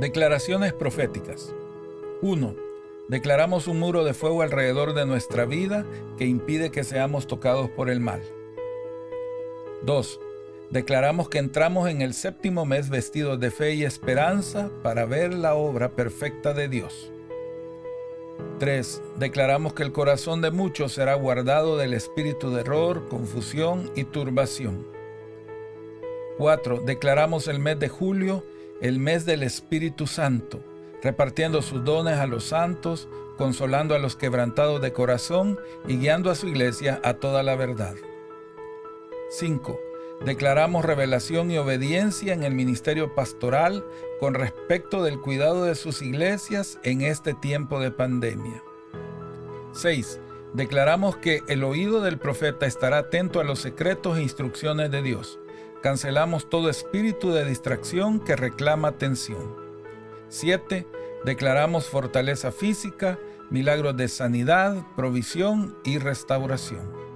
Declaraciones proféticas. 1. Declaramos un muro de fuego alrededor de nuestra vida que impide que seamos tocados por el mal. 2. Declaramos que entramos en el séptimo mes vestidos de fe y esperanza para ver la obra perfecta de Dios. 3. Declaramos que el corazón de muchos será guardado del espíritu de error, confusión y turbación. 4. Declaramos el mes de julio el mes del Espíritu Santo, repartiendo sus dones a los santos, consolando a los quebrantados de corazón y guiando a su iglesia a toda la verdad. 5. Declaramos revelación y obediencia en el ministerio pastoral con respecto del cuidado de sus iglesias en este tiempo de pandemia. 6. Declaramos que el oído del profeta estará atento a los secretos e instrucciones de Dios Cancelamos todo espíritu de distracción que reclama atención. 7. Declaramos fortaleza física, milagros de sanidad, provisión y restauración.